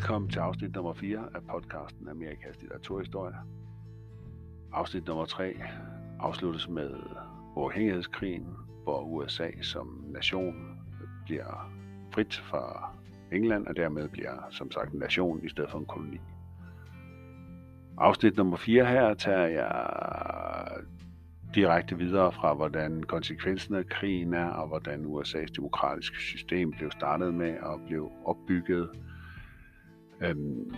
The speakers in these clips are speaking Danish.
Velkommen til afsnit nummer 4 af podcasten Amerikas litteraturhistorie. Afsnit nummer 3 afsluttes med uafhængighedskrigen, hvor USA som nation bliver frit fra England, og dermed bliver som sagt en nation i stedet for en koloni. Afsnit nummer 4 her tager jeg direkte videre fra, hvordan konsekvensen af krigen er, og hvordan USA's demokratiske system blev startet med og blev opbygget. Øhm,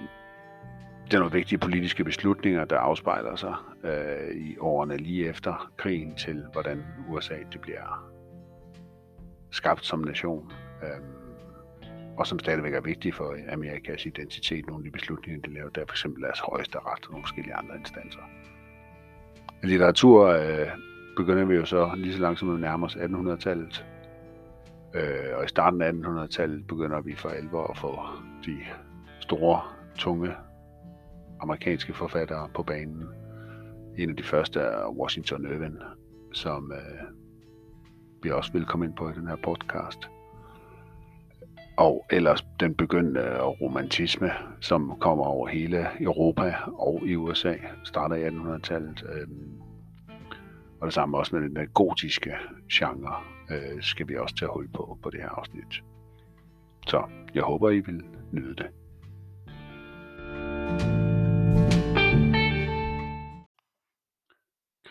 det er nogle vigtige politiske beslutninger, der afspejler sig øh, i årene lige efter krigen til, hvordan USA det bliver skabt som nation. Øhm, og som stadigvæk er vigtige for Amerikas identitet, nogle af de beslutninger, de laver, der for eksempel deres højeste ret og nogle forskellige andre instanser. I litteratur øh, begynder vi jo så lige så langsomt at nærme os 1800-tallet. Øh, og i starten af 1800-tallet begynder vi for alvor at få de store, tunge amerikanske forfattere på banen. En af de første er Washington Irving, som øh, vi også vil komme ind på i den her podcast og ellers den begyndende romantisme, som kommer over hele Europa og i USA, starter i 1800-tallet. Øh, og det samme også med den gotiske genre, øh, skal vi også tage hul på på det her afsnit. Så jeg håber, I vil nyde det.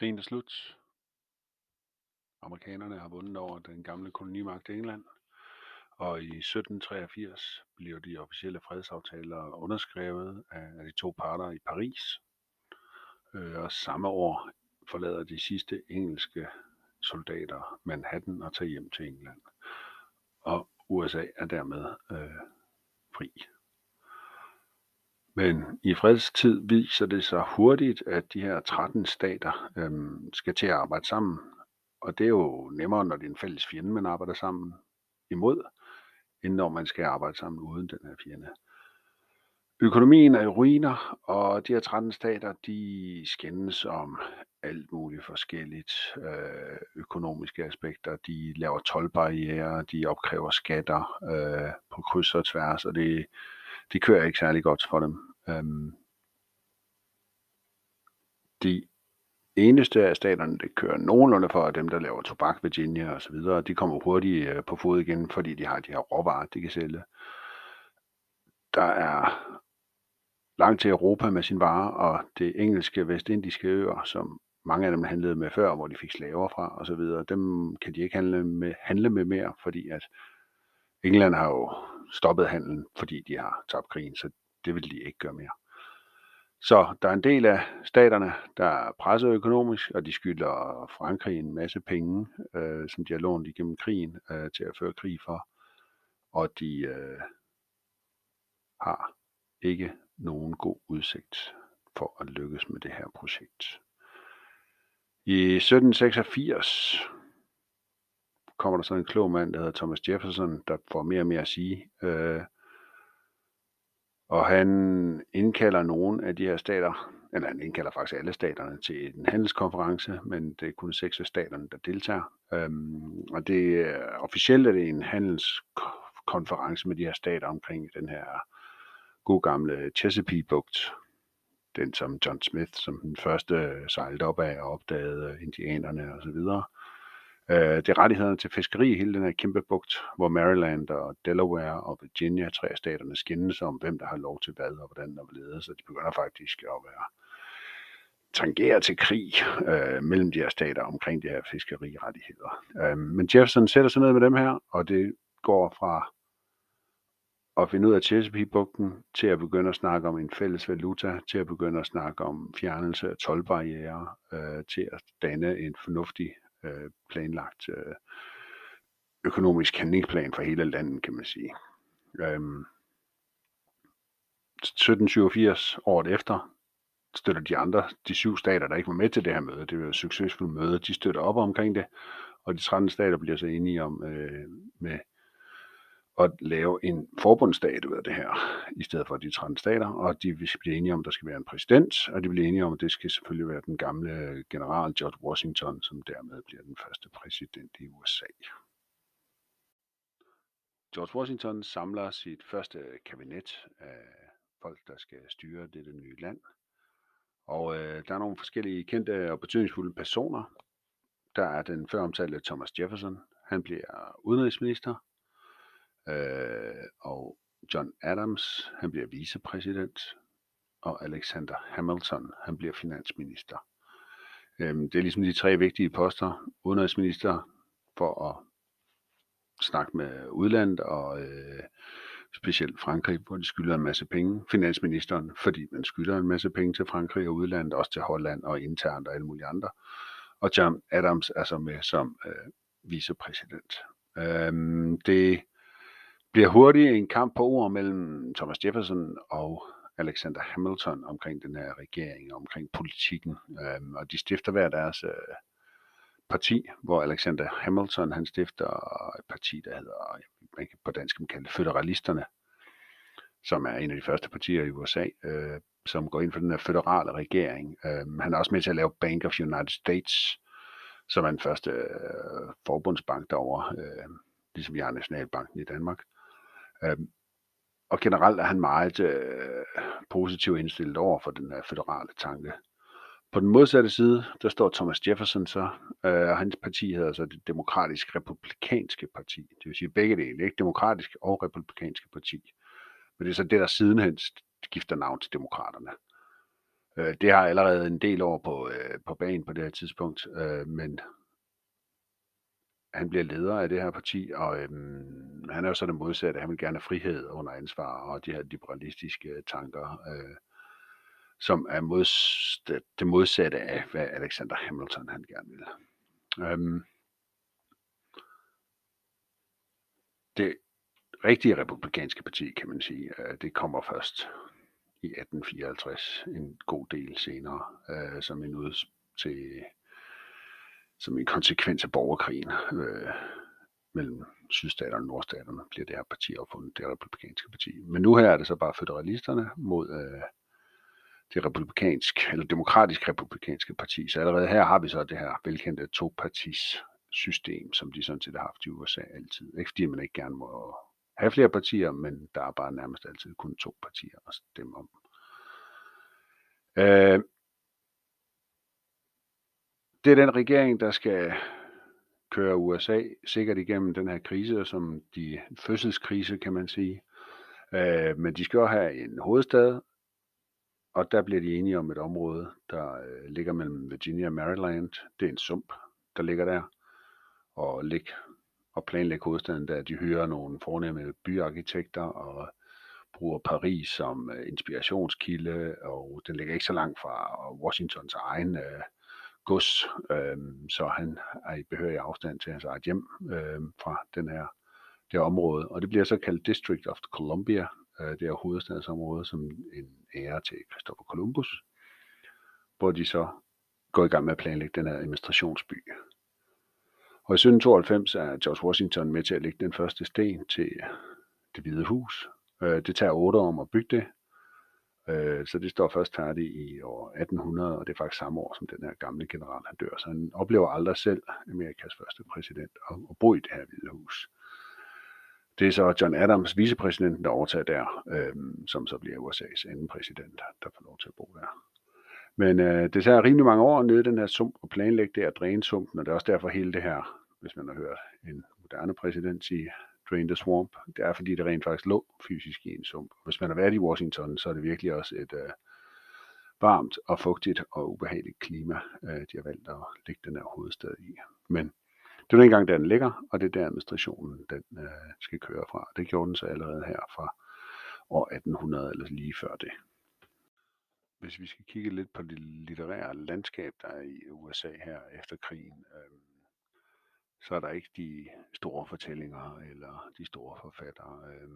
Krigen er slut. Amerikanerne har vundet over den gamle kolonimagt England – og i 1783 bliver de officielle fredsaftaler underskrevet af de to parter i Paris. Øh, og samme år forlader de sidste engelske soldater Manhattan og tager hjem til England. Og USA er dermed øh, fri. Men i fredstid viser det sig hurtigt, at de her 13 stater øhm, skal til at arbejde sammen. Og det er jo nemmere, når det er en fælles fjende, man arbejder sammen imod end når man skal arbejde sammen uden den her fjende. Økonomien er i ruiner, og de her 13 stater, de skændes om alt muligt forskelligt øh, økonomiske aspekter. De laver tolvbarriere, de opkræver skatter øh, på kryds og tværs, og det, det kører ikke særlig godt for dem. Øhm, de eneste af staterne, der kører nogenlunde for, dem, der laver tobak, Virginia og så videre, de kommer hurtigt øh, på fod igen, fordi de har de her råvarer, de kan sælge. Der er langt til Europa med sin varer, og det engelske vestindiske øer, som mange af dem handlede med før, hvor de fik slaver fra og så videre, dem kan de ikke handle med, handle med mere, fordi at England har jo stoppet handlen, fordi de har tabt krigen, så det vil de ikke gøre mere. Så der er en del af staterne, der er presset økonomisk, og de skylder Frankrig en masse penge, øh, som de har lånt igennem krigen øh, til at føre krig for. Og de øh, har ikke nogen god udsigt for at lykkes med det her projekt. I 1786 kommer der så en klog mand, der hedder Thomas Jefferson, der får mere og mere at sige. Øh, og han indkalder nogle af de her stater, eller han indkalder faktisk alle staterne til en handelskonference, men det er kun seks af staterne, der deltager. Øhm, og det er, officielt er det en handelskonference med de her stater omkring den her god gamle Chesapeake-bugt, den som John Smith som den første sejlede op af og opdagede indianerne osv. Øh, det er rettighederne til fiskeri i hele den her kæmpe bugt, hvor Maryland og Delaware og Virginia, tre af staterne, skændes om, hvem der har lov til hvad og hvordan der vil så de begynder faktisk at være tangerer til krig øh, mellem de her stater omkring de her fiskerirettigheder. Øh, men Jefferson sætter sig ned med dem her, og det går fra at finde ud af Chesapeake-bugten til at begynde at snakke om en fælles valuta, til at begynde at snakke om fjernelse af tolvbarriere, øh, til at danne en fornuftig øh, planlagt øh, økonomisk handlingsplan for hele landet, kan man sige. Øhm, 1787, året efter, støtter de andre, de syv stater, der ikke var med til det her møde, det var et succesfuldt møde, de støtter op omkring det, og de 13 stater bliver så enige om øh, med at lave en forbundsstat ud af det her, i stedet for de 13 stater, og de bliver enige om, at der skal være en præsident, og de bliver enige om, at det skal selvfølgelig være den gamle general George Washington, som dermed bliver den første præsident i USA. George Washington samler sit første kabinet af folk, der skal styre dette nye land. Og øh, der er nogle forskellige kendte og betydningsfulde personer. Der er den før omtalte Thomas Jefferson. Han bliver udenrigsminister. Øh, og John Adams, han bliver vicepræsident. Og Alexander Hamilton, han bliver finansminister. Øh, det er ligesom de tre vigtige poster. Udenrigsminister for at snakke med udlandet og øh, specielt Frankrig, hvor de skylder en masse penge. Finansministeren, fordi man skylder en masse penge til Frankrig og udlandet, også til Holland og internt og alle mulige andre. Og John Adams er så med som øh, vicepræsident. Øhm, det bliver hurtigt en kamp på ord mellem Thomas Jefferson og Alexander Hamilton omkring den her regering, omkring politikken. Øhm, og de stifter hver deres øh, parti, hvor Alexander Hamilton han stifter et parti, der hedder, man kan på dansk man kalde det Føderalisterne, som er en af de første partier i USA, øh, som går ind for den her føderale regering. Øh, han er også med til at lave Bank of United States, som er den første øh, forbundsbank derovre, øh, ligesom vi har Nationalbanken i Danmark. Øh, og generelt er han meget øh, positivt indstillet over for den her føderale tanke. På den modsatte side, der står Thomas Jefferson så, øh, og hans parti hedder så det demokratisk republikanske parti. Det vil sige begge dele, ikke demokratisk og republikanske parti. Men det er så det, der sidenhen skifter navn til demokraterne. Øh, det har allerede en del år på, øh, på banen på det her tidspunkt, øh, men han bliver leder af det her parti, og øhm, han er jo så det modsatte. Han vil gerne have frihed under ansvar og de her liberalistiske tanker. Øh, som er modsat, det modsatte af, hvad Alexander Hamilton han gerne ville. Øhm, det rigtige republikanske parti, kan man sige, øh, det kommer først i 1854, en god del senere, øh, som en ud til som en konsekvens af borgerkrigen øh, mellem sydstaterne og nordstaterne, bliver det her parti opfundet, det republikanske parti. Men nu her er det så bare federalisterne mod øh, det republikansk, eller demokratisk republikanske parti. Så allerede her har vi så det her velkendte topartis system, som de sådan set har haft i USA altid. Ikke fordi man ikke gerne må have flere partier, men der er bare nærmest altid kun to partier at stemme om. Øh, det er den regering, der skal køre USA sikkert igennem den her krise, som de fødselskrise, kan man sige. Øh, men de skal jo have en hovedstad, og der bliver de enige om et område, der øh, ligger mellem Virginia og Maryland. Det er en sump, der ligger der. Og, lig, og planlægge hovedstaden der. De hører nogle fornemme byarkitekter og bruger Paris som øh, inspirationskilde, og den ligger ikke så langt fra Washingtons egen øh, gods, øh, så han er i behørig afstand til hans eget hjem øh, fra den her, det her område. Og det bliver så kaldt District of Columbia, øh, det er hovedstadsområde, som en ære til Christopher Columbus, hvor de så går i gang med at planlægge den her administrationsby. Og i 1792 er George Washington med til at lægge den første sten til det hvide hus. Øh, det tager otte år om at bygge det, øh, så det står først færdigt i år 1800, og det er faktisk samme år, som den her gamle general han dør. Så han oplever aldrig selv Amerikas første præsident og bo i det her hvide hus. Det er så John Adams, vicepræsidenten, der overtager der, øh, som så bliver USA's anden præsident, der får lov til at bo der. Men øh, det tager rimelig mange år nede i den her sump og planlægge det og dræne sumpen, og det er også derfor hele det her, hvis man har hørt en moderne præsident sige, drain the swamp, det er fordi det rent faktisk lå fysisk i en sump. Hvis man har været i Washington, så er det virkelig også et øh, varmt og fugtigt og ubehageligt klima, øh, de har valgt at lægge den her hovedstad i. Men det er engang, der den ligger, og det er der administrationen den, øh, skal køre fra. Det gjorde den så allerede her fra år 1800 eller lige før det. Hvis vi skal kigge lidt på det litterære landskab, der er i USA her efter krigen, øh, så er der ikke de store fortællinger eller de store forfattere. Øh,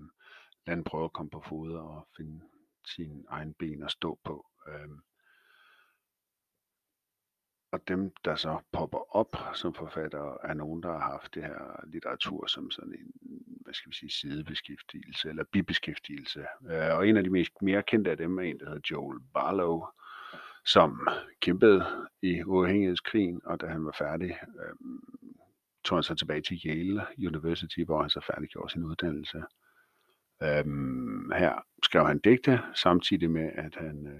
landet prøver at komme på fod og finde sin egen ben at stå på. Øh, og dem, der så popper op som forfattere, er nogen, der har haft det her litteratur som sådan en, hvad skal vi sige, sidebeskæftigelse eller bibeskæftigelse. Øh, og en af de mest mere kendte af dem er en, der hedder Joel Barlow, som kæmpede i uafhængighedskrigen, og da han var færdig, øh, tog han så tilbage til Yale University, hvor han så færdiggjorde sin uddannelse. Øhm, her skrev han digte, samtidig med, at han øh,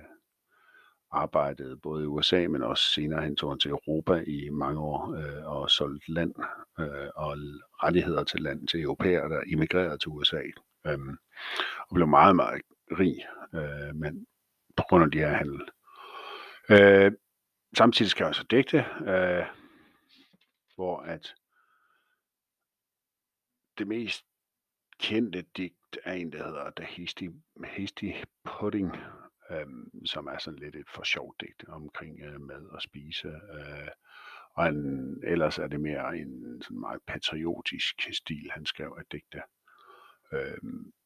arbejdede både i USA, men også senere hen tog han til Europa i mange år øh, og solgte land øh, og rettigheder til land til europæere, der immigrerede til USA. Øhm, og blev meget, meget rig, øh, men på grund af de her handel. Øh, samtidig skrev han så digte, øh, hvor at det mest kendte digt er en, der hedder The Hasty, Hasty Pudding, øhm, som er sådan lidt et for sjovt digt omkring øh, mad og spise. Øh, og han, ellers er det mere en sådan meget patriotisk stil, han skrev af digte. Øh,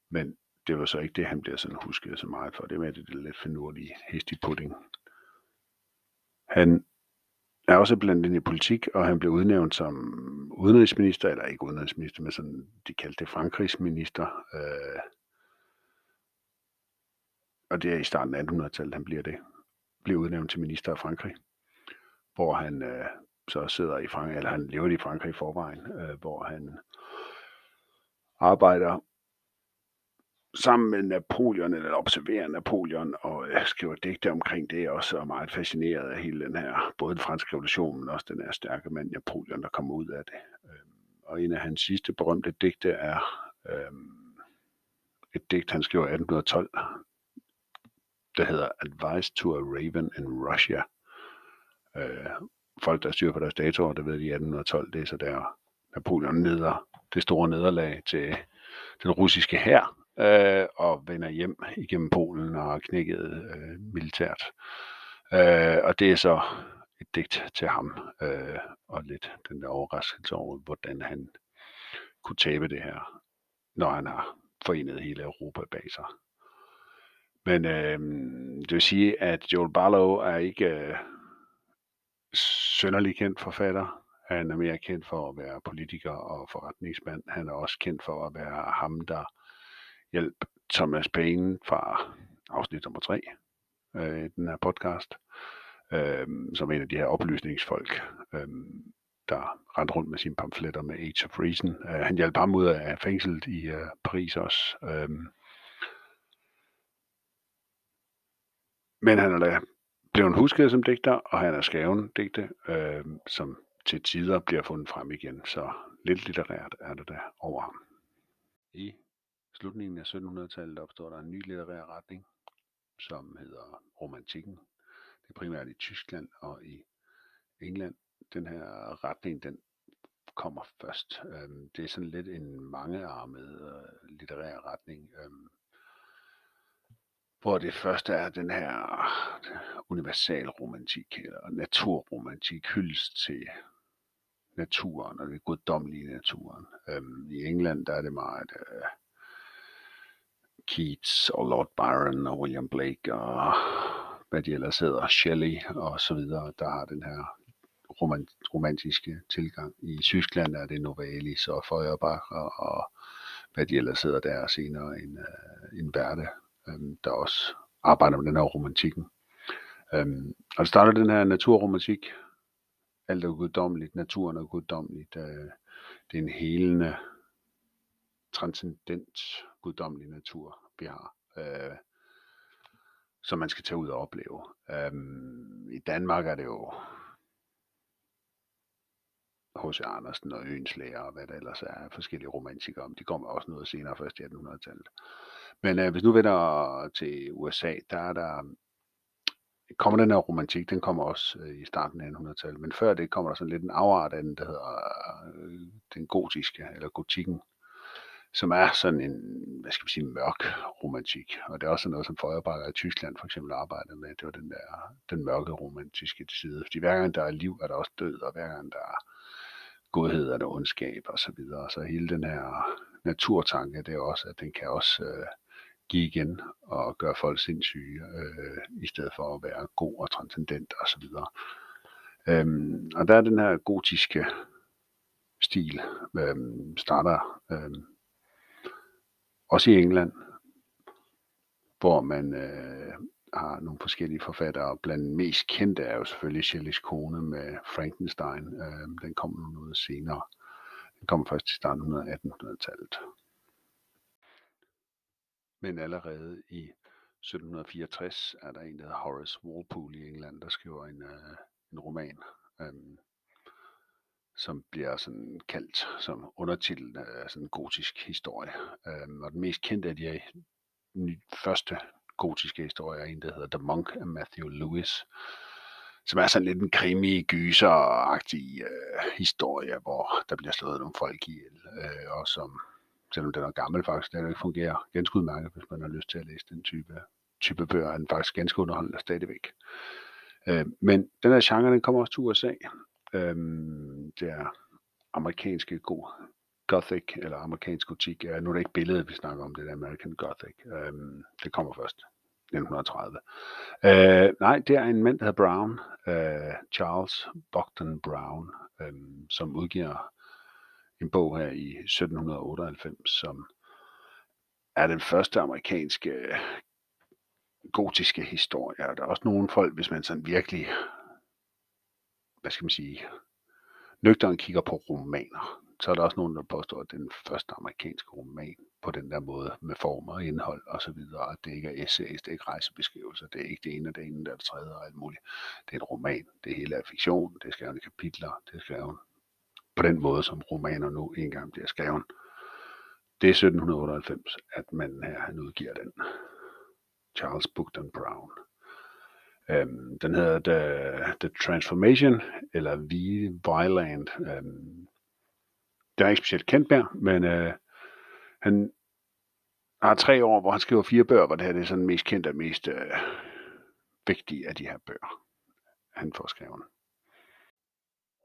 men det var så ikke det, han bliver sådan husket så meget for. Det med det, det lidt finurlige Hasty Pudding. Han er også blandt andet i politik, og han blev udnævnt som udenrigsminister, eller ikke udenrigsminister, men sådan, de kaldte det Frankrigsminister. Øh, og det er i starten af 1800-tallet, han bliver det. Bliver udnævnt til minister af Frankrig, hvor han øh, så sidder i Frankrig, eller han lever i Frankrig i forvejen, øh, hvor han arbejder sammen med Napoleon, eller observerer Napoleon, og øh, skriver digte omkring det også, og er meget fascineret af hele den her, både den franske revolution, men også den her stærke mand Napoleon, der kommer ud af det. Øhm, og en af hans sidste berømte digte er øhm, et digt, han skriver 1812, der hedder Advice to a Raven in Russia. Øh, folk, der styrer på deres datoer, der ved de 1812, det er så der Napoleon neder det store nederlag til den russiske hær, øh, og vender hjem igennem Polen og er knækket øh, militært. Øh, og det er så et digt til ham, øh, og lidt den der overraskelse over, hvordan han kunne tabe det her, når han har forenet hele Europa bag sig. Men øh, det vil sige, at Joel Barlow er ikke øh, sønderlig kendt forfatter. Han er mere kendt for at være politiker og forretningsmand. Han er også kendt for at være ham, der hjælp Thomas Payne fra afsnit nummer 3 øh, i den her podcast, øh, som en af de her oplysningsfolk, øh, der rendte rundt med sine pamfletter med Age of Reason. Øh, han hjalp ham ud af fængslet i øh, Paris også. Øh, men han er da blevet husket som digter, og han er skrevet digte, øh, som til tider bliver fundet frem igen. Så lidt litterært er det der over ham. I slutningen af 1700-tallet opstår der en ny litterær retning, som hedder romantikken. Det er primært i Tyskland og i England. Den her retning, den kommer først. Øhm, det er sådan lidt en mangearmet øh, litterær retning, øhm, hvor det første er den her universal romantik, eller naturromantik, hyldest til naturen og det guddommelige naturen. Øhm, I England der er det meget øh, Keats og Lord Byron og William Blake og hvad de ellers hedder, Shelley og så videre, der har den her romantiske tilgang. I Tyskland er det Novalis og Feuerbach og, og hvad de ellers hedder der senere en, øh, en værte, um, øhm, der også arbejder med den her romantikken. Um, og det starter den her naturromantik. Alt er guddommeligt, naturen er guddommeligt. Øh, det er en helende, transcendent guddommelig natur, vi har, øh, som man skal tage ud og opleve. Øhm, I Danmark er det jo H.C. Andersen og Øens Læger og hvad der ellers er forskellige romantikere om. De kommer også noget senere, først i 1800-tallet. Men øh, hvis nu vender til USA, der er der kommer den her romantik, den kommer også øh, i starten af 1800-tallet, men før det kommer der sådan lidt en afart af den, der hedder øh, den gotiske, eller gotikken, som er sådan en, hvad skal man sige, mørk romantik. Og det er også noget, som Feuerbacher i Tyskland for eksempel arbejder med. Det var den der, den mørke romantiske side. Fordi hver gang der er liv, er der også død, og hver gang der er godhed, er der ondskab og så videre. Så hele den her naturtanke, det er også, at den kan også øh, give igen og gøre folk sindssyge, øh, i stedet for at være god og transcendent og så videre. Øhm, og der er den her gotiske stil, øhm, starter øhm, også i England, hvor man øh, har nogle forskellige forfattere. Blandt mest kendte er jo selvfølgelig Shelleys kone med Frankenstein. Øh, den kom nu noget senere. Den kom først til starten af 1800-tallet. Men allerede i 1764 er der en, der hedder Horace Walpole i England, der skriver en, øh, en roman, Øh, som bliver sådan kaldt som undertitel af sådan en gotisk historie. Øhm, og den mest kendte af de her første gotiske historier er en, der hedder The Monk af Matthew Lewis, som er sådan lidt en krimi, gyser-agtig øh, historie, hvor der bliver slået nogle folk ihjel, øh, og som, selvom den er gammel faktisk, den ikke fungerer ganske udmærket, hvis man har lyst til at læse den type, type bøger, den faktisk ganske underholdende stadigvæk. Øh, men den her genre, den kommer også til USA. Øhm, det er amerikanske god Gothic, eller amerikansk gotik. Ja, nu er det ikke billedet, vi snakker om, det er American Gothic. Øhm, det kommer først. 1930. Øh, nej, det er en mand, der hedder Brown, øh, Charles Bogdan Brown, øh, som udgiver en bog her i 1798, som er den første amerikanske gotiske historie. Der er også nogle folk, hvis man sådan virkelig, hvad skal man sige, nøgteren kigger på romaner, så er der også nogen, der påstår, at den første amerikanske roman på den der måde med form og indhold og så videre. At det ikke er essays, det er ikke rejsebeskrivelser, det er ikke det ene, det ene, det er det tredje og alt muligt. Det er en roman, det hele er fiktion, det er skrevet i kapitler, det er skrevet på den måde, som romaner nu engang bliver skrevet. Det er 1798, at manden her, han udgiver den. Charles Bugden Brown. Øhm, den hedder The, The Transformation, eller V. Violent. Øhm, det er ikke specielt kendt mere, men øh, han har tre år, hvor han skriver fire bøger, hvor det her det er sådan mest kendt og mest øh, vigtige af de her bøger, han får skrevet.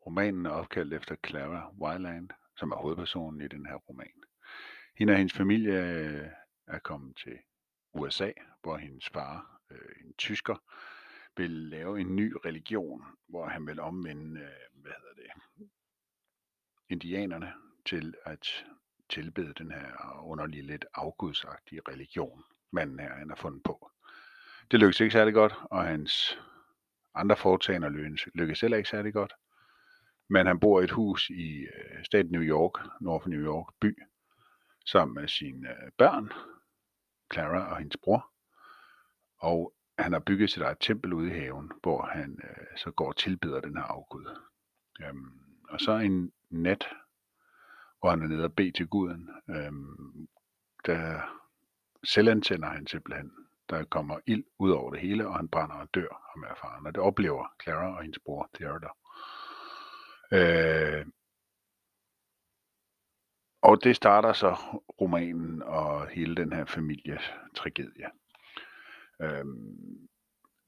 Romanen er opkaldt efter Clara Wyland, som er hovedpersonen i den her roman. Hende og hendes familie øh, er kommet til USA, hvor hendes far, øh, en tysker, vil lave en ny religion, hvor han vil omvende, øh, hvad hedder det, indianerne til at tilbede den her underlige lidt afgudsagtige religion, manden her han har fundet på. Det lykkes ikke særlig godt, og hans andre foretagender lykkedes heller ikke særlig godt. Men han bor i et hus i øh, staten New York, nord for New York by, sammen med sine øh, børn, Clara og hendes bror. Og han har bygget sit eget tempel ude i haven, hvor han øh, så går og tilbeder den her afgud. Øhm, og så en nat, hvor han er nede og bede til guden, øhm, der selvantænder han simpelthen. Der kommer ild ud over det hele, og han brænder og dør, ham erfaren. Og det oplever Clara og hendes bror Theodor. Øh, og det starter så romanen og hele den her familietragedie. Øhm,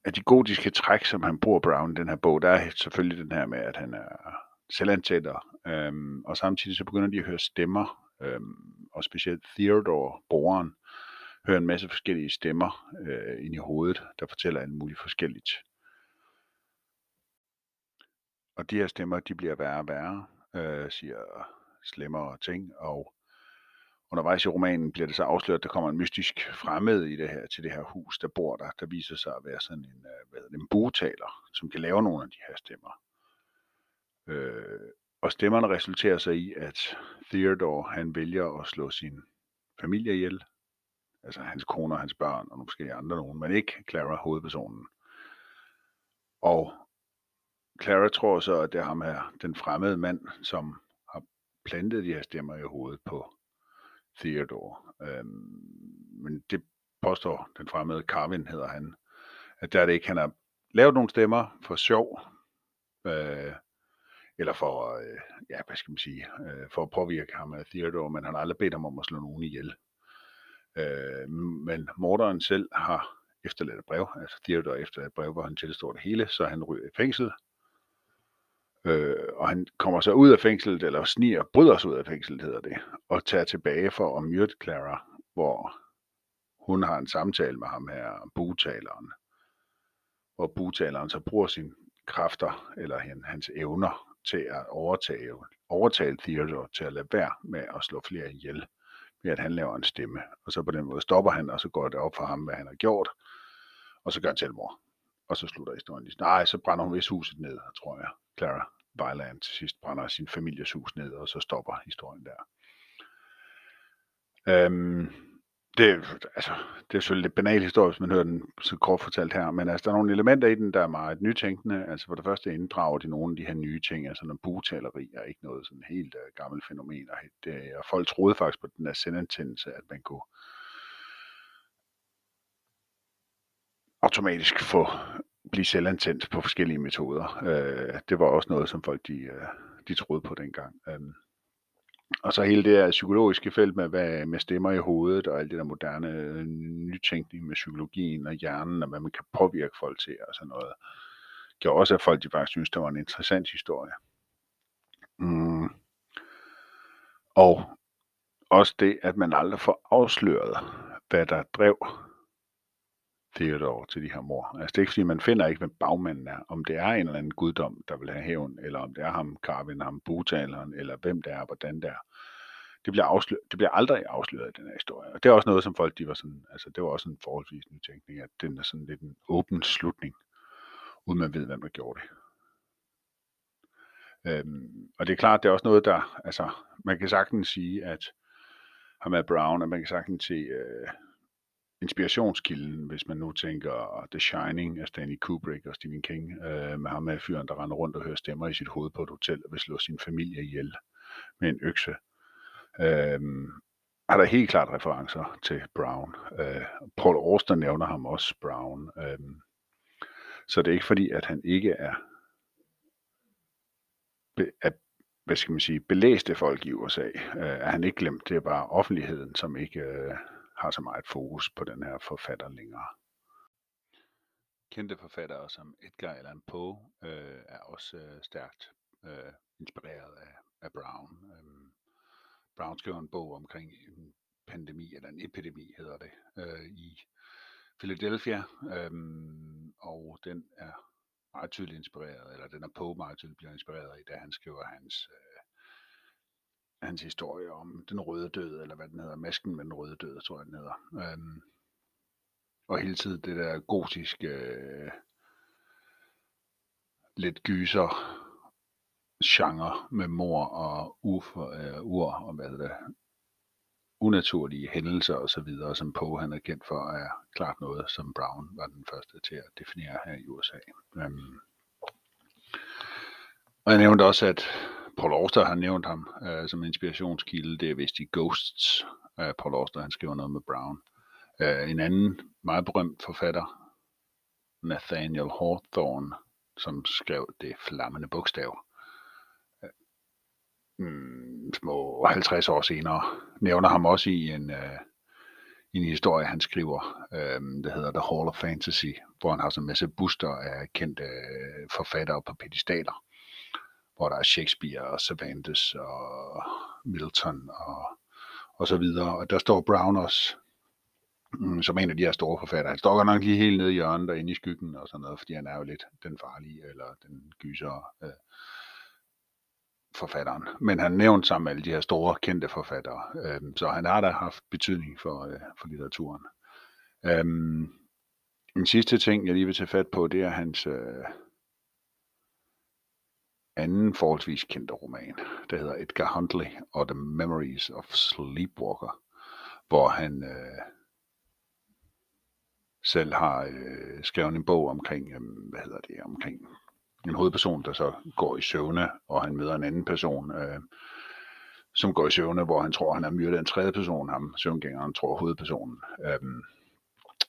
af de gotiske træk, som han bruger Brown i den her bog, der er selvfølgelig den her med, at han er selvansætter, øhm, og samtidig så begynder de at høre stemmer, øhm, og specielt Theodore, broren, hører en masse forskellige stemmer øh, ind i hovedet, der fortæller alt muligt forskelligt. Og de her stemmer, de bliver værre og værre, øh, siger slemmere ting, og undervejs i romanen bliver det så afsløret, at der kommer en mystisk fremmed i det her, til det her hus, der bor der, der viser sig at være sådan en, øh, hvad det, en bogtaler, som kan lave nogle af de her stemmer. Øh, og stemmerne resulterer sig i, at Theodore, han vælger at slå sin familie ihjel, altså hans kone og hans børn, og måske andre nogen, men ikke Clara, hovedpersonen. Og Clara tror så, at det er ham her, den fremmede mand, som har plantet de her stemmer i hovedet på Theodore. Øhm, men det påstår den fremmede Carvin, hedder han, at der er det ikke, han har lavet nogle stemmer for sjov, øh, eller for, øh, ja, hvad skal man sige, øh, for at påvirke ham af Theodore, men han har aldrig bedt ham om at slå nogen ihjel. Øh, men morderen selv har efterladt et brev, altså Theodore efter et brev, hvor han tilstår det hele, så han ryger i fængsel, Øh, og han kommer så ud af fængslet, eller sniger, bryder sig ud af fængslet, hedder det, og tager tilbage for at myrde Clara, hvor hun har en samtale med ham her, butaleren. Hvor butaleren så bruger sine kræfter, eller hans evner, til at overtage, overtale Theodore til at lade være med at slå flere ihjel, ved at han laver en stemme. Og så på den måde stopper han, og så går det op for ham, hvad han har gjort, og så gør han selvmord. Og så slutter historien lige. Nej, så brænder hun vist huset ned, tror jeg. Clara. Vejland til sidst brænder sin families hus ned, og så stopper historien der. Øhm, det, altså, det er selvfølgelig lidt banal historie, hvis man hører den så kort fortalt her, men altså, der er nogle elementer i den, der er meget nytænkende. Altså for det første inddrager de nogle af de her nye ting, altså når butaleri er ikke noget sådan helt uh, gammelt fænomen, og, det, og folk troede faktisk på den her sendantændelse, at man kunne automatisk få blive selvantændt på forskellige metoder. Øh, det var også noget, som folk de, øh, de troede på dengang. Øh, og så hele det her psykologiske felt med, hvad, med stemmer i hovedet og alt det der moderne øh, nytænkning med psykologien og hjernen og hvad man kan påvirke folk til og sådan noget, gjorde også, at folk de faktisk synes, det var en interessant historie. Mm. Og også det, at man aldrig får afsløret, hvad der drev Theodore til de her mor. Altså det er ikke fordi, man finder ikke, hvem bagmanden er. Om det er en eller anden guddom, der vil have hævn, eller om det er ham, Carvin, ham, butaleren, eller hvem det er, hvordan det er. Det bliver, afsløret, det bliver aldrig afsløret i den her historie. Og det er også noget, som folk, de var sådan, altså det var også en forholdsvis nytænkning, at den er sådan lidt en åben slutning, uden man ved, hvem der gjorde det. Øhm, og det er klart, det er også noget, der, altså, man kan sagtens sige, at ham er Brown, og man kan sagtens se, øh, inspirationskilden, hvis man nu tænker ah, The Shining af Stanley Kubrick og Stephen King, øh, med ham med fyren, der render rundt og hører stemmer i sit hoved på et hotel og vil slå sin familie ihjel med en økse. Øh, har der helt klart referencer til Brown. Øh, Paul Auster nævner ham også, Brown. Øh, så det er ikke fordi, at han ikke er, be, er hvad skal man sige, belæste folk i USA. Øh, er han ikke glemt, det er bare offentligheden, som ikke... Øh, har så meget fokus på den her forfatter længere. Kendte forfattere som Edgar Allan Poe øh, er også øh, stærkt øh, inspireret af, af Brown. Øhm, Brown skriver en bog omkring en pandemi, eller en epidemi hedder det, øh, i Philadelphia, øhm, og den er meget tydeligt inspireret, eller den er Poe meget tydeligt bliver inspireret i, da han skriver hans øh, hans historie om den røde død, eller hvad den hedder, masken med den røde død, tror jeg den hedder. Øhm, og hele tiden det der gotiske, øh, lidt gyser genre med mor og ur, øh, ur og hvad det unaturlige hændelser og så videre, som Poe han er kendt for, er klart noget, som Brown var den første til at definere her i USA. Øhm, og jeg nævnte også, at Paul Auster har nævnt ham øh, som inspirationskilde. Det er vist i Ghosts. Øh, Paul Auster, han skriver noget med Brown. Øh, en anden meget berømt forfatter, Nathaniel Hawthorne, som skrev det flammende bogstav. Øh, mm, små 50 år senere, nævner ham også i en, øh, en historie, han skriver, øh, der hedder The Hall of Fantasy, hvor han har sådan en masse buster af kendte øh, forfattere på pedestaler hvor der er Shakespeare og Cervantes og Milton og, og så videre. Og der står Brown også mm, som en af de her store forfattere. Han står godt nok lige helt nede i hjørnet og inde i skyggen og sådan noget, fordi han er jo lidt den farlige eller den gyser øh, forfatteren. Men han nævnt sammen med alle de her store kendte forfattere, øh, så han har da haft betydning for, øh, for litteraturen. Øh, en sidste ting, jeg lige vil tage fat på, det er hans, øh, anden forholdsvis kendte roman, der hedder Edgar Huntley og The Memories of Sleepwalker, hvor han øh, selv har øh, skrevet en bog omkring, øh, hvad hedder det, omkring en hovedperson, der så går i søvne, og han møder en anden person, øh, som går i søvne, hvor han tror, han har myrdet en tredje person, ham søvngængeren tror hovedpersonen. Øh,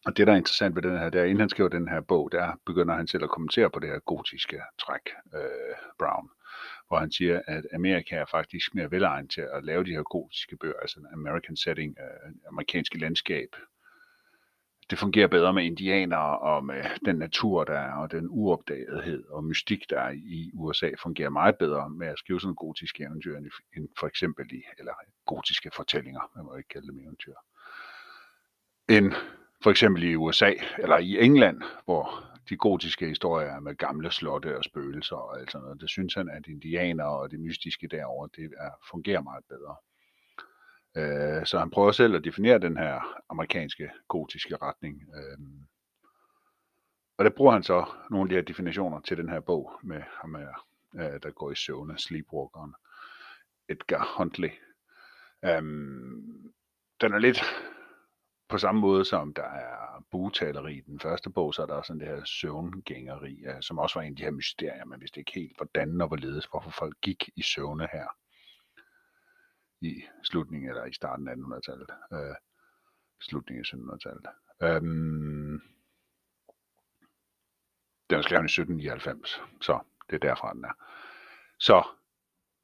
og det, der er interessant ved den her, det er, inden han skriver den her bog, der begynder han selv at kommentere på det her gotiske træk, øh, Brown, hvor han siger, at Amerika er faktisk mere velegnet til at lave de her gotiske bøger, altså en American setting, øh, amerikanske landskab. Det fungerer bedre med indianere og med den natur, der er, og den uopdagethed og mystik, der er i USA, fungerer meget bedre med at skrive sådan en gotisk eventyr, end for eksempel i, eller gotiske fortællinger, man må ikke kalde dem eventyr, end for eksempel i USA eller i England, hvor de gotiske historier med gamle slotte og spøgelser og alt sådan noget. Det synes han, at indianer og det mystiske derovre, det er, fungerer meget bedre. Øh, så han prøver selv at definere den her amerikanske gotiske retning. Øh, og der bruger han så nogle af de her definitioner til den her bog med ham her, øh, der går i søvne, sleepwalkeren. Edgar Huntley. Øhm, den er lidt på samme måde som der er bugtaleri i den første bog, så er der også sådan det her søvngængeri, øh, som også var en af de her mysterier, man vidste ikke helt, hvordan og hvorledes, hvorfor folk gik i søvne her i slutningen eller i starten af 1800-tallet. Øh, slutningen af 1700-tallet. Øhm, den er skrevet i 1799, så det er derfra, den er. Så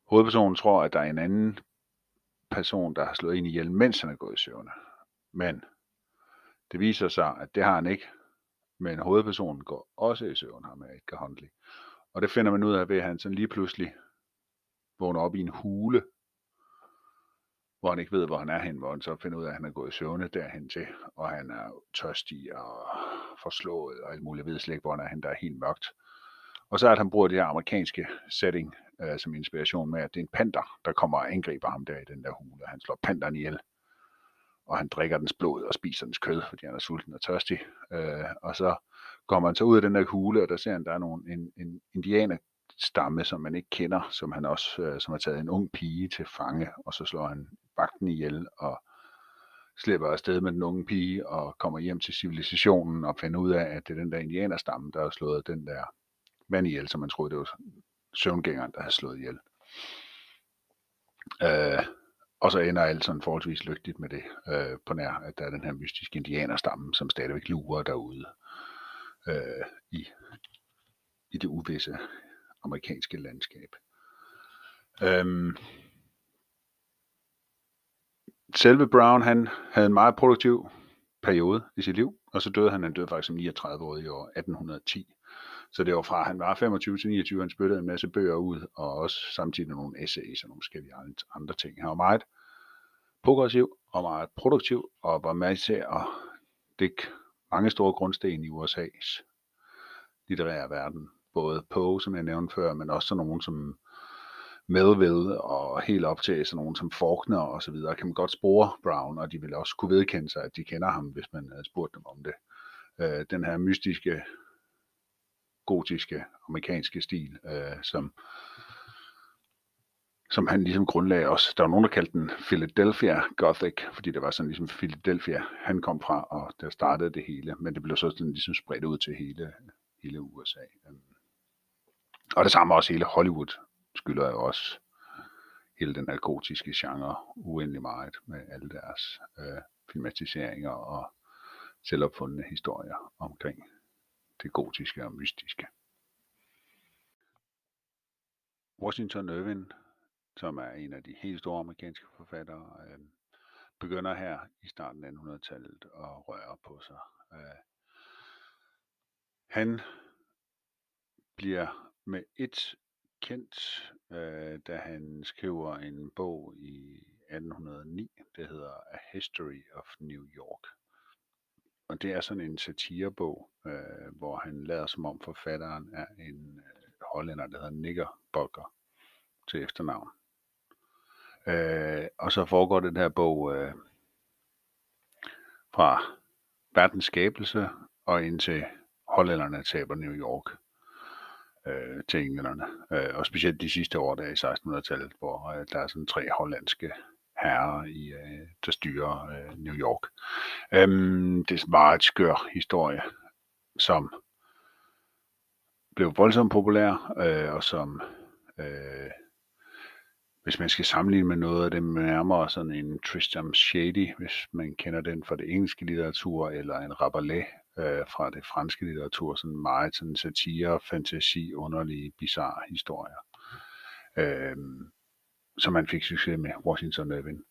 hovedpersonen tror, at der er en anden person, der har slået ind i ihjel, mens han er gået i søvne. Men det viser sig, at det har han ikke. Men hovedpersonen går også i søvn, ham med Edgar Huntley. Og det finder man ud af ved, at han sådan lige pludselig vågner op i en hule, hvor han ikke ved, hvor han er hen, hvor han så finder ud af, at han er gået i søvne derhen til, og han er tørstig og forslået, og alt muligt. Jeg ved slet ikke, hvor han er hen, der er helt mørkt. Og så er at han bruger det her amerikanske setting øh, som inspiration med, at det er en panter, der kommer og angriber ham der i den der hule. Han slår panderen ihjel, og han drikker dens blod og spiser dens kød, fordi han er sulten og tørstig. Øh, og så kommer han så ud af den der hule, og der ser han, der er nogle, en, en indianer stamme, som man ikke kender, som han også, øh, som har taget en ung pige til fange, og så slår han vagten ihjel og slipper afsted med den unge pige og kommer hjem til civilisationen og finder ud af, at det er den der indianerstamme, der har slået den der mand ihjel, som man troede, det var søvngængeren, der havde slået ihjel. Øh, og så ender alt sådan forholdsvis lygtigt med det, øh, på nær, at der er den her mystiske indianerstamme, som stadigvæk lurer derude øh, i, i det uvisse amerikanske landskab. Øhm, selve Brown, han havde en meget produktiv periode i sit liv, og så døde han, han døde faktisk som 39 år i år 1810. Så det var fra, han var 25 til 29, han spyttede en masse bøger ud, og også samtidig nogle essays og nogle forskellige andre ting. Han var meget progressiv og meget produktiv, og var med til at dække mange store grundsten i USA's litterære verden. Både Poe, som jeg nævnte før, men også sådan nogen som Melville og helt op til sådan nogen som Faulkner og så videre, kan man godt spore Brown, og de vil også kunne vedkende sig, at de kender ham, hvis man havde spurgt dem om det. Øh, den her mystiske, gotiske, amerikanske stil, øh, som, som han ligesom grundlagde også. Der var nogen, der kaldte den Philadelphia Gothic, fordi det var sådan ligesom Philadelphia, han kom fra, og der startede det hele, men det blev så sådan ligesom spredt ud til hele, hele USA. Øhm. Og det samme også hele Hollywood skylder jo også hele den narkotiske genre uendelig meget med alle deres øh, filmatiseringer og selvopfundne historier omkring det gotiske og mystiske. Washington Irving, som er en af de helt store amerikanske forfattere, øh, begynder her i starten af 1900-tallet at røre på sig. Øh, han bliver med et kendt, øh, da han skriver en bog i 1809, der hedder A History of New York. Og det er sådan en satirebog, øh, hvor han lader som om forfatteren er en hollænder, der hedder Nicker Bolker til efternavn. Øh, og så foregår den her bog øh, fra verdens skabelse og indtil hollænderne taber New York øh, til englænderne. Øh, og specielt de sidste år der i 1600-tallet, hvor øh, der er sådan tre hollandske herrer, i, øh, der styrer øh, New York. Øhm, det er meget skør historie, som blev voldsomt populær, øh, og som, øh, hvis man skal sammenligne med noget af det nærmere sådan en Tristram Shady, hvis man kender den fra det engelske litteratur, eller en Rabelais øh, fra det franske litteratur, sådan meget sådan satire, fantasi, underlige, bizarre historier, øh, som man fik succes med, Washington Irving.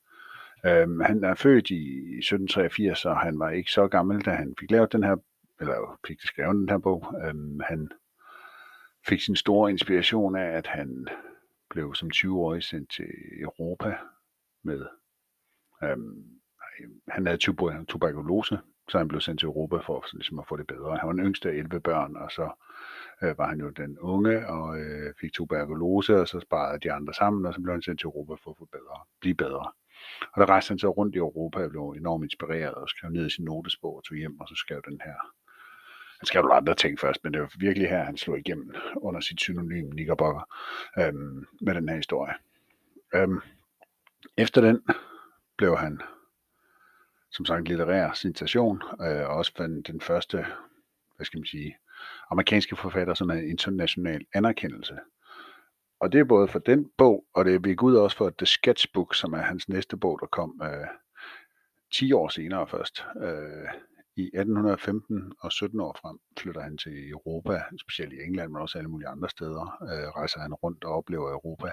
Øh, han er født i 1783, og han var ikke så gammel, da han fik lavet den her, eller fik skrevet den her bog. Øh, han fik sin store inspiration af, at han blev som 20-årig sendt til Europa med, øhm, han havde tuberkulose, så han blev sendt til Europa for ligesom at få det bedre. Han var den yngste af 11 børn, og så øh, var han jo den unge og øh, fik tuberkulose, og så sparede de andre sammen, og så blev han sendt til Europa for at få bedre, blive bedre. Og der rejste han så rundt i Europa og blev enormt inspireret og skrev ned i sin notesbog og tog hjem, og så skrev den her han skrev nogle andre ting først, men det var virkelig her, han slog igennem under sit synonym Knickerbocker øhm, med den her historie. Øhm, efter den blev han som sagt litterær sensation, øh, og også fandt den første, hvad skal man sige, amerikanske forfatter, som havde international anerkendelse. Og det er både for den bog, og det er vi ud også for The Sketchbook, som er hans næste bog, der kom øh, 10 år senere først. Øh, i 1815 og 17 år frem flytter han til Europa, specielt i England, men også alle mulige andre steder. Øh, rejser han rundt og oplever Europa.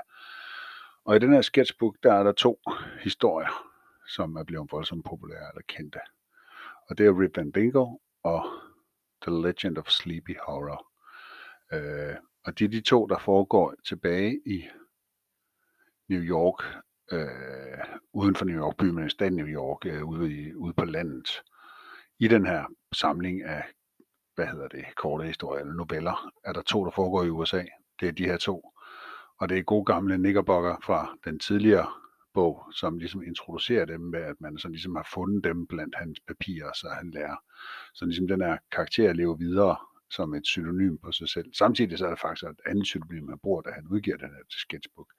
Og i den her sketchbook, der er der to historier, som er blevet voldsomt populære eller kendte. Og det er Rip Van Winkle og The Legend of Sleepy Horror. Øh, og det er de to, der foregår tilbage i New York, øh, uden for New York by, men i staten New York, øh, ude, i, ude på landet. I den her samling af, hvad hedder det, korte historier eller noveller, er der to, der foregår i USA. Det er de her to. Og det er gode gamle Knickerbocker fra den tidligere bog, som ligesom introducerer dem med, at man så ligesom har fundet dem blandt hans papirer, så han lærer. Så ligesom den her karakter lever videre som et synonym på sig selv. Samtidig så er det faktisk et andet synonym, man bruger, da han udgiver den her sketchbook.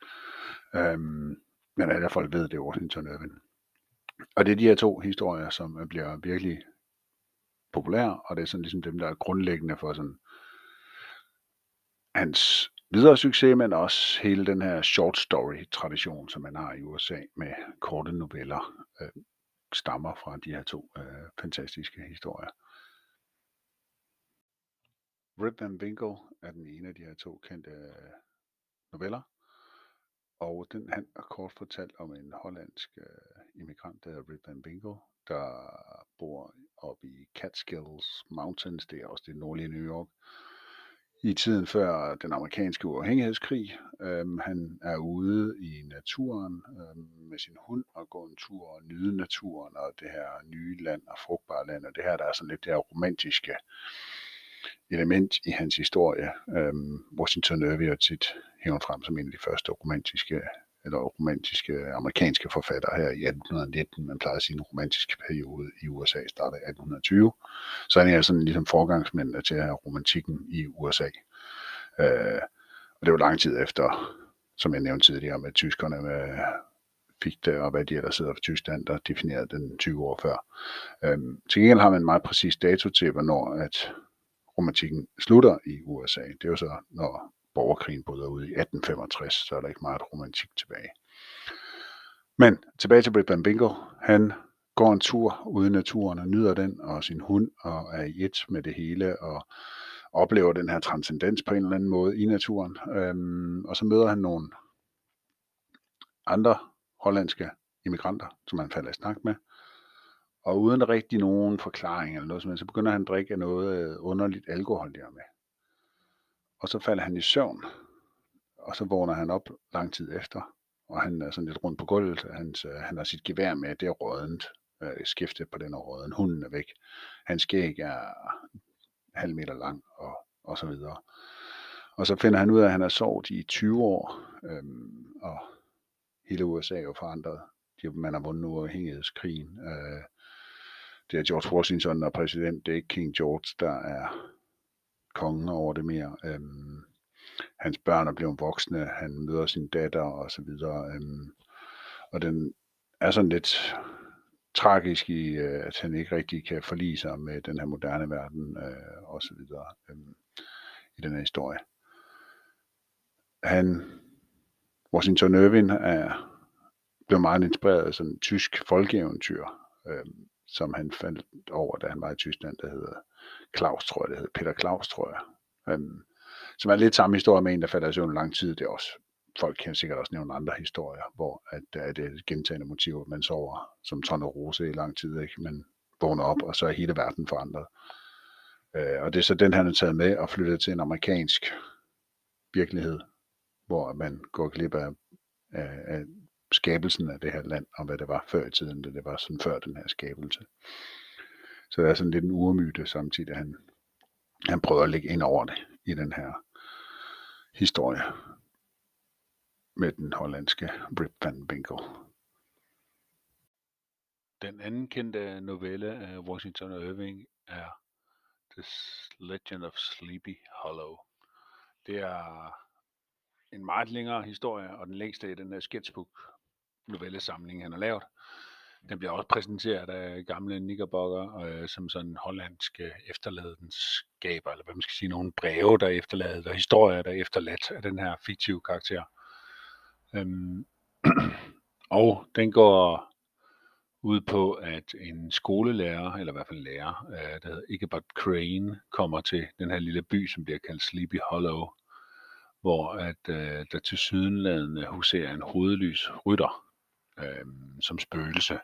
Øhm, men alle folk ved, det er Washington Irving. Og det er de her to historier, som bliver virkelig populære, og det er sådan ligesom dem, der er grundlæggende for sådan hans videre succes, men også hele den her short story tradition, som man har i USA med korte noveller, øh, stammer fra de her to øh, fantastiske historier. Rip Van Winkle er den ene af de her to kendte øh, noveller, og den handler kort fortalt om en hollandsk øh, immigrant, der hedder Rip Van Winkle, der bor oppe i Catskills Mountains, det er også det nordlige New York, i tiden før den amerikanske uafhængighedskrig. Øhm, han er ude i naturen øhm, med sin hund og går en tur og nyde naturen og det her nye land og frugtbare land. Og det her, der er sådan lidt det her romantiske element i hans historie. Øhm, Washington Irving er tit hævet frem som en af de første romantiske eller romantiske amerikanske forfattere her i 1819. Man plejer at sige en romantisk periode i USA starter i 1820. Så han er sådan ligesom forgangsmændene til at have romantikken i USA. Øh, og det var lang tid efter, som jeg nævnte tidligere, med tyskerne med fik det, og hvad de ellers sidder for Tyskland, der definerede den 20 år før. Øhm, til gengæld har man en meget præcis dato til, hvornår at romantikken slutter i USA. Det er jo så, når borgerkrigen bryder ud i 1865, så er der ikke meget romantik tilbage. Men tilbage til Britt Bingo. Han går en tur ude i naturen og nyder den og sin hund og er i et med det hele og oplever den her transcendens på en eller anden måde i naturen. Øhm, og så møder han nogle andre hollandske immigranter, som han falder i snak med. Og uden rigtig nogen forklaring eller noget, så begynder han at drikke noget øh, underligt alkohol der med. Og så falder han i søvn, og så vågner han op lang tid efter, og han er sådan lidt rundt på gulvet. Hans, øh, han har sit gevær med, det er rådent. Øh, skiftet på den er. Hunden er væk. Hans skæg er halv meter lang, og, og så videre. Og så finder han ud af, at han har sovet i 20 år, øhm, og hele USA er jo forandret. Man har vundet uafhængighedskrigen. Øh, det er George Washington, der er præsident. Det er ikke King George, der er kongen over det mere. Øhm, hans børn er blevet voksne, han møder sin datter og så videre. Øhm, og den er sådan lidt tragisk i, øh, at han ikke rigtig kan forlige sig med den her moderne verden øh, og så videre øhm, i den her historie. Han, Washington Irving er blev meget inspireret af sådan en tysk folkeeventyr, øh, som han faldt over, da han var i Tyskland, der hedder Claus, tror jeg det hedder, Peter Claus, tror jeg. Øhm, som er lidt samme historie med en, der falder i søvn lang tid. Det er også, folk kan sikkert også nævne andre historier, hvor at, øh, at det er gentagende motiver, man sover som Tone Rose i lang tid, ikke? man vågner op, og så er hele verden forandret. Øh, og det er så den, han har taget med og flyttet til en amerikansk virkelighed, hvor man går glip af, af, af skabelsen af det her land, og hvad det var før i tiden, det, det var sådan før den her skabelse. Så det er sådan lidt en urmyte samtidig, han, han prøver at lægge ind over det i den her historie med den hollandske Rip van Winkle. Den anden kendte novelle af Washington Irving er The Legend of Sleepy Hollow. Det er en meget længere historie, og den længste i den her sketchbook novellesamling, han har lavet. Den bliver også præsenteret af gamle nickerbocker, øh, som sådan hollandske øh, efterladenskaber, eller hvad man skal sige, nogle breve, der er efterladet, og historier, der er efterladt af den her fiktive karakter. Øhm, og den går ud på, at en skolelærer, eller i hvert fald lærer, øh, der hedder Ikebert Crane, kommer til den her lille by, som bliver kaldt Sleepy Hollow, hvor at øh, der til sydenladende huserer en hovedlys rytter øh, som spøgelse.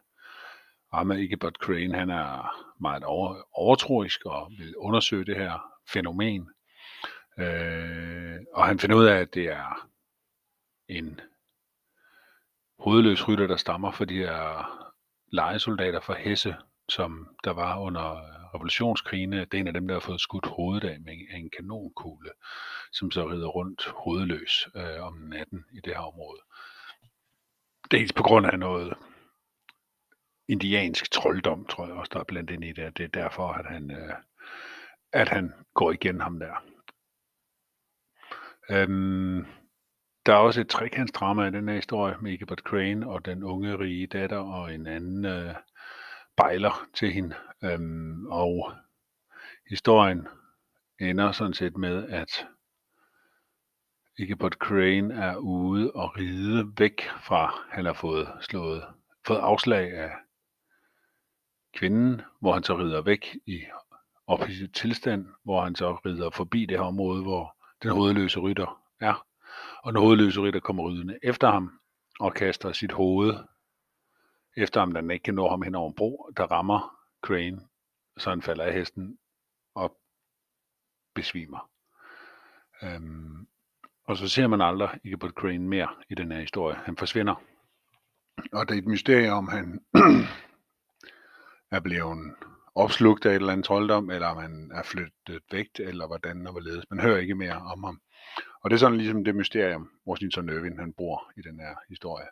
Ahmed Ichabod Crane, han er meget over, overtroisk og vil undersøge det her fænomen. Øh, og han finder ud af, at det er en hovedløs rytter, der stammer fra de her lejesoldater fra Hesse, som der var under revolutionskrigene. Det er en af dem, der har fået skudt hovedet af med en kanonkugle, som så rider rundt hovedløs øh, om natten i det her område. Dels på grund af noget indiansk trolddom, tror jeg også, der er blandt ind i det. Det er derfor, at han, øh, at han går igen ham der. Øhm, der er også et trekantsdrama i den her historie med Ichabod Crane og den unge rige datter og en anden øh, bejler til hende. Øhm, og historien ender sådan set med, at Ichabod Crane er ude og ride væk fra, han har fået slået, fået afslag af kvinden, hvor han så rider væk i offensiv tilstand, hvor han så rider forbi det her område, hvor den hovedløse rytter er. Og den hovedløse rytter kommer rydende efter ham og kaster sit hoved efter ham, da den ikke kan nå ham hen over en bro, der rammer Crane, så han falder af hesten og besvimer. Øhm, og så ser man aldrig Ichabod Crane mere i den her historie. Han forsvinder. Og det er et mysterium, om han er blevet opslugt af et eller andet trolddom, eller man er flyttet væk, eller hvordan og hvorledes. Man hører ikke mere om ham. Og det er sådan ligesom det mysterium, Washington Irving han bor i den her historie.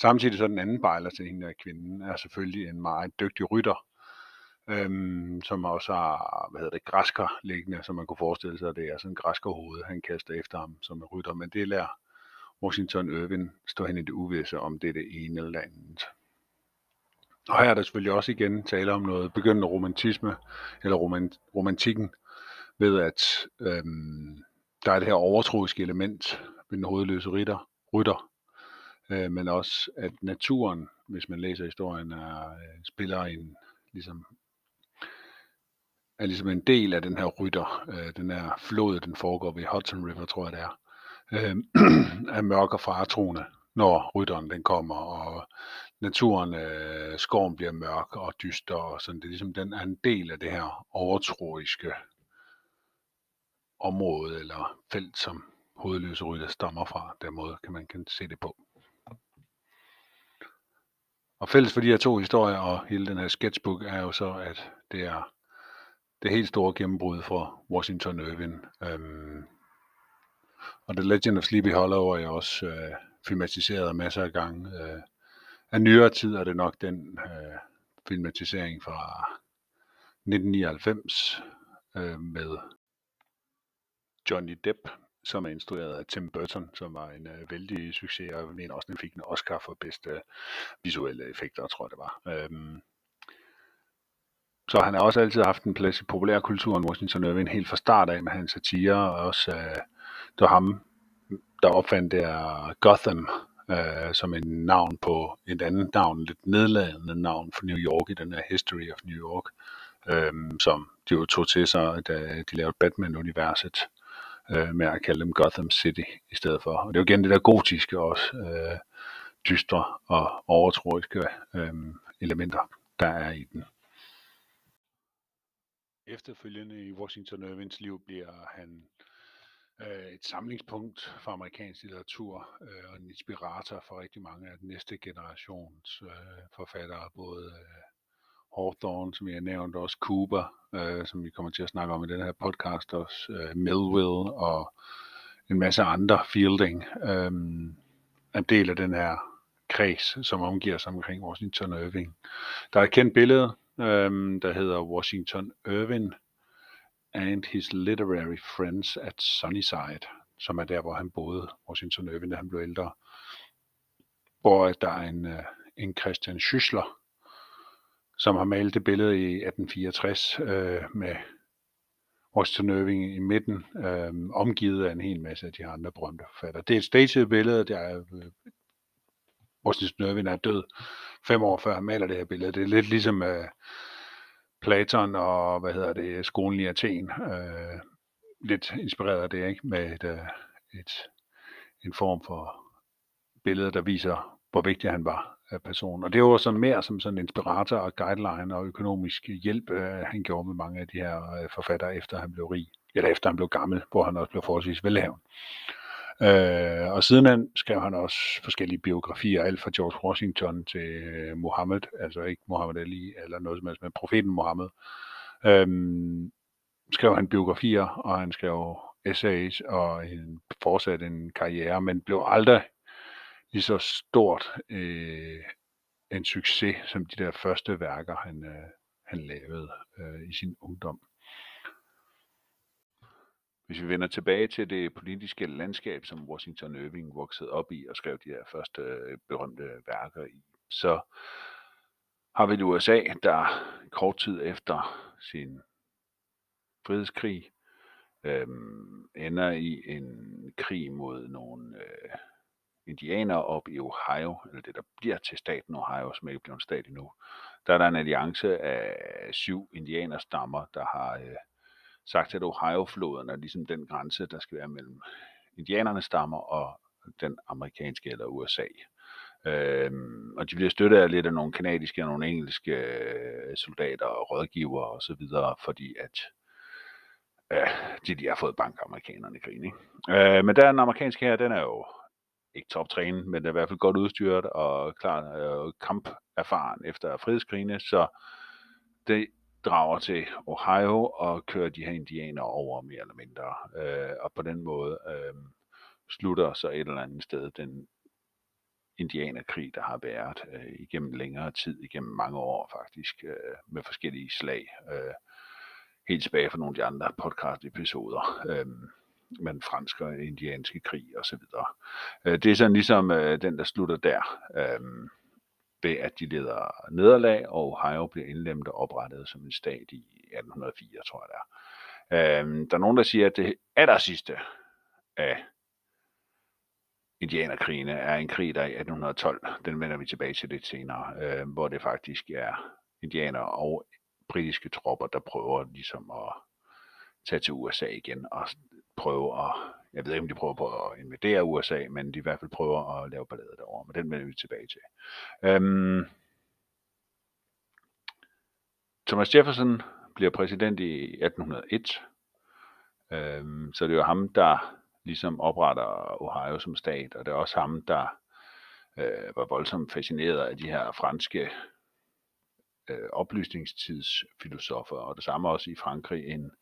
Samtidig så den anden bejler til hende af kvinden er selvfølgelig en meget dygtig rytter, øhm, som også har, hvad hedder det, græsker liggende, som man kunne forestille sig, at det er sådan en græskerhoved, han kaster efter ham som en rytter, men det lærer Washington Irving stå hen i det uvisse, om det er det ene eller andet. Og her er der selvfølgelig også igen tale om noget begyndende romantisme, eller romant, romantikken, ved at øhm, der er det her overtroiske element ved den hovedløse rytter, rytter øh, men også at naturen, hvis man læser historien, er, øh, spiller en ligesom er ligesom en del af den her rytter. Øh, den her flod, den foregår ved Hudson River, tror jeg det er, øh, er mørk og faretroende, når rytteren den kommer, og naturen, øh, skoven bliver mørk og dyster, og sådan. Det er ligesom, den er en del af det her overtroiske område eller felt, som hovedløse rytter stammer fra. Den måde kan man kan se det på. Og fælles for de her to historier og hele den her sketchbook er jo så, at det er det helt store gennembrud for Washington Irving. Øhm, og The Legend of Sleepy Hollow er jo også øh, filmatiseret masser af gange. Øh, af nyere tid er det nok den øh, filmatisering fra 1999 øh, med Johnny Depp, som er instrueret af Tim Burton, som var en øh, vældig succes, og jeg mener også, den fik en Oscar for bedste visuelle effekter, tror jeg det var. Øhm, så han har også altid haft en plads i populærkulturen, Washington Irving, helt fra start af med hans satire, og også øh, det var ham, der opfandt der Gotham, øh, som en navn på et andet navn, lidt nedladende navn for New York i den her History of New York, øh, som de jo tog til sig, da de lavede Batman-universet øh, med at kalde dem Gotham City i stedet for. Og det er jo igen det der gotiske også, øh, dystre og overtroiske øh, elementer, der er i den. Efterfølgende i Washington Irvings liv bliver han øh, et samlingspunkt for amerikansk litteratur øh, og en inspirator for rigtig mange af den næste generations øh, forfattere, både øh, Hawthorne, som jeg nævnte, også Cooper, øh, som vi kommer til at snakke om i den her podcast, også øh, Melville og en masse andre Fielding, øh, er en del af den her kreds, som omgiver sig omkring Washington Irving. Der er et kendt billede, øh, der hedder Washington Irving and his literary friends at Sunnyside, som er der, hvor han boede, Washington Irving, da han blev ældre. Hvor der er en, øh, en Christian Schüssler, som har malet det billede i 1864 øh, med Washington Irving i midten, øh, omgivet af en hel masse af de andre berømte forfattere. Det er et staged billede, der er, øh, Washington Irving er død fem år før han maler det her billede. Det er lidt ligesom øh, Platon og, hvad hedder det, skolen i Athen. Øh, lidt inspireret af det, ikke? Med et, øh, et, en form for billede, der viser, hvor vigtig han var af personen. Og det var sådan mere som sådan inspirator og guideline og økonomisk hjælp, øh, han gjorde med mange af de her øh, forfattere, efter han blev rig, eller efter han blev gammel, hvor han også blev forholdsvis velhavn. Øh, og sidenhen skrev han også forskellige biografier, alt fra George Washington til øh, Muhammed, altså ikke Mohammed Ali eller noget som helst, men profeten Muhammed. Øh, skrev han biografier, og han skrev essays og en, fortsatte en karriere, men blev aldrig lige så stort øh, en succes som de der første værker, han, øh, han lavede øh, i sin ungdom. Hvis vi vender tilbage til det politiske landskab, som Washington Irving voksede op i og skrev de her første øh, berømte værker i, så har vi USA, der kort tid efter sin frihedskrig øhm, ender i en krig mod nogle øh, indianer op i Ohio, eller det der bliver til staten Ohio, som ikke bliver en stat endnu. Der er der en alliance af syv indianerstammer, der har øh, sagt, at Ohio-floden er ligesom den grænse, der skal være mellem indianernes stammer og den amerikanske eller USA. Øhm, og de bliver støttet af lidt af nogle kanadiske og nogle engelske øh, soldater og rådgivere og så videre, fordi at øh, de, de har fået bankamerikanerne i krigen. Ikke? Øh, men der den amerikanske her, den er jo ikke toptrænet, men er i hvert fald godt udstyret og klar øh, kamperfaren efter frihedskrigene, så det drager til Ohio og kører de her indianer over mere eller mindre. Øh, og på den måde øh, slutter så et eller andet sted den indianerkrig, der har været øh, igennem længere tid, igennem mange år faktisk, øh, med forskellige slag. Øh, helt tilbage fra nogle af de andre podcast-episoder. Øh, med den franske og indianske krig osv. Øh, det er sådan ligesom øh, den, der slutter der. Øh, ved at de leder nederlag, og Ohio bliver indlemmet og oprettet som en stat i 1804, tror jeg det er. Øhm, der er nogen, der siger, at det aller sidste af indianerkrigene er en krig, der er i 1812. Den vender vi tilbage til lidt senere, øh, hvor det faktisk er indianer og britiske tropper, der prøver ligesom at tage til USA igen og prøve at, jeg ved ikke om de prøver på at invadere USA, men de i hvert fald prøver at lave ballade derovre, men den vender vi tilbage til. Øhm, Thomas Jefferson bliver præsident i 1801, øhm, så det er jo ham, der ligesom opretter Ohio som stat, og det er også ham, der øh, var voldsomt fascineret af de her franske øh, oplysningstidsfilosofer, og det samme også i Frankrig, en,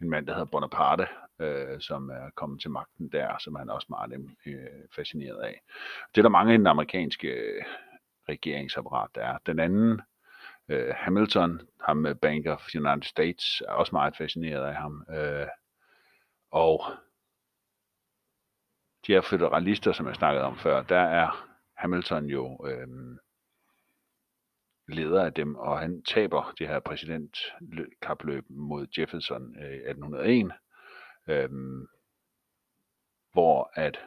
en mand, der hedder Bonaparte, øh, som er kommet til magten der, som han også meget øh, fascineret af. Det er der mange i den amerikanske øh, regeringsapparat, der er. Den anden, øh, Hamilton, ham med Bank of United States, er også meget fascineret af ham. Øh, og de her federalister, som jeg snakkede om før, der er Hamilton jo øh, leder af dem, og han taber det her præsidentkapløb mod Jefferson øh, i 1801, øh, hvor at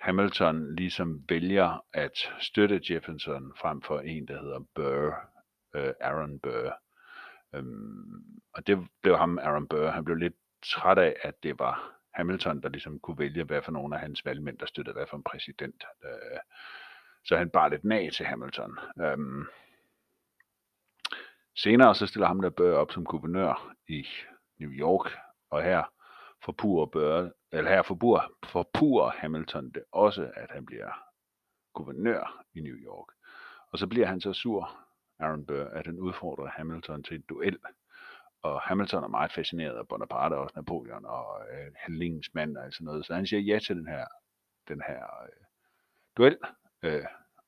Hamilton ligesom vælger at støtte Jefferson frem for en, der hedder Burr, øh, Aaron Burr. Øhm, og det blev ham, Aaron Burr, han blev lidt træt af, at det var Hamilton, der ligesom kunne vælge, hvad for nogle af hans valgmænd, der støttede hvad for en præsident. Øh, så han bare lidt nag til Hamilton. Øhm, senere så stiller ham der Burr op som guvernør i New York, og her forpurer, Burr, eller her forpurer, forpurer Hamilton det også, at han bliver guvernør i New York. Og så bliver han så sur, Aaron Burr, at han udfordrer Hamilton til en duel. Og Hamilton er meget fascineret af Bonaparte og Napoleon og øh, handlingens mand og sådan noget. Så han siger ja til den her, den her øh, duel, øh,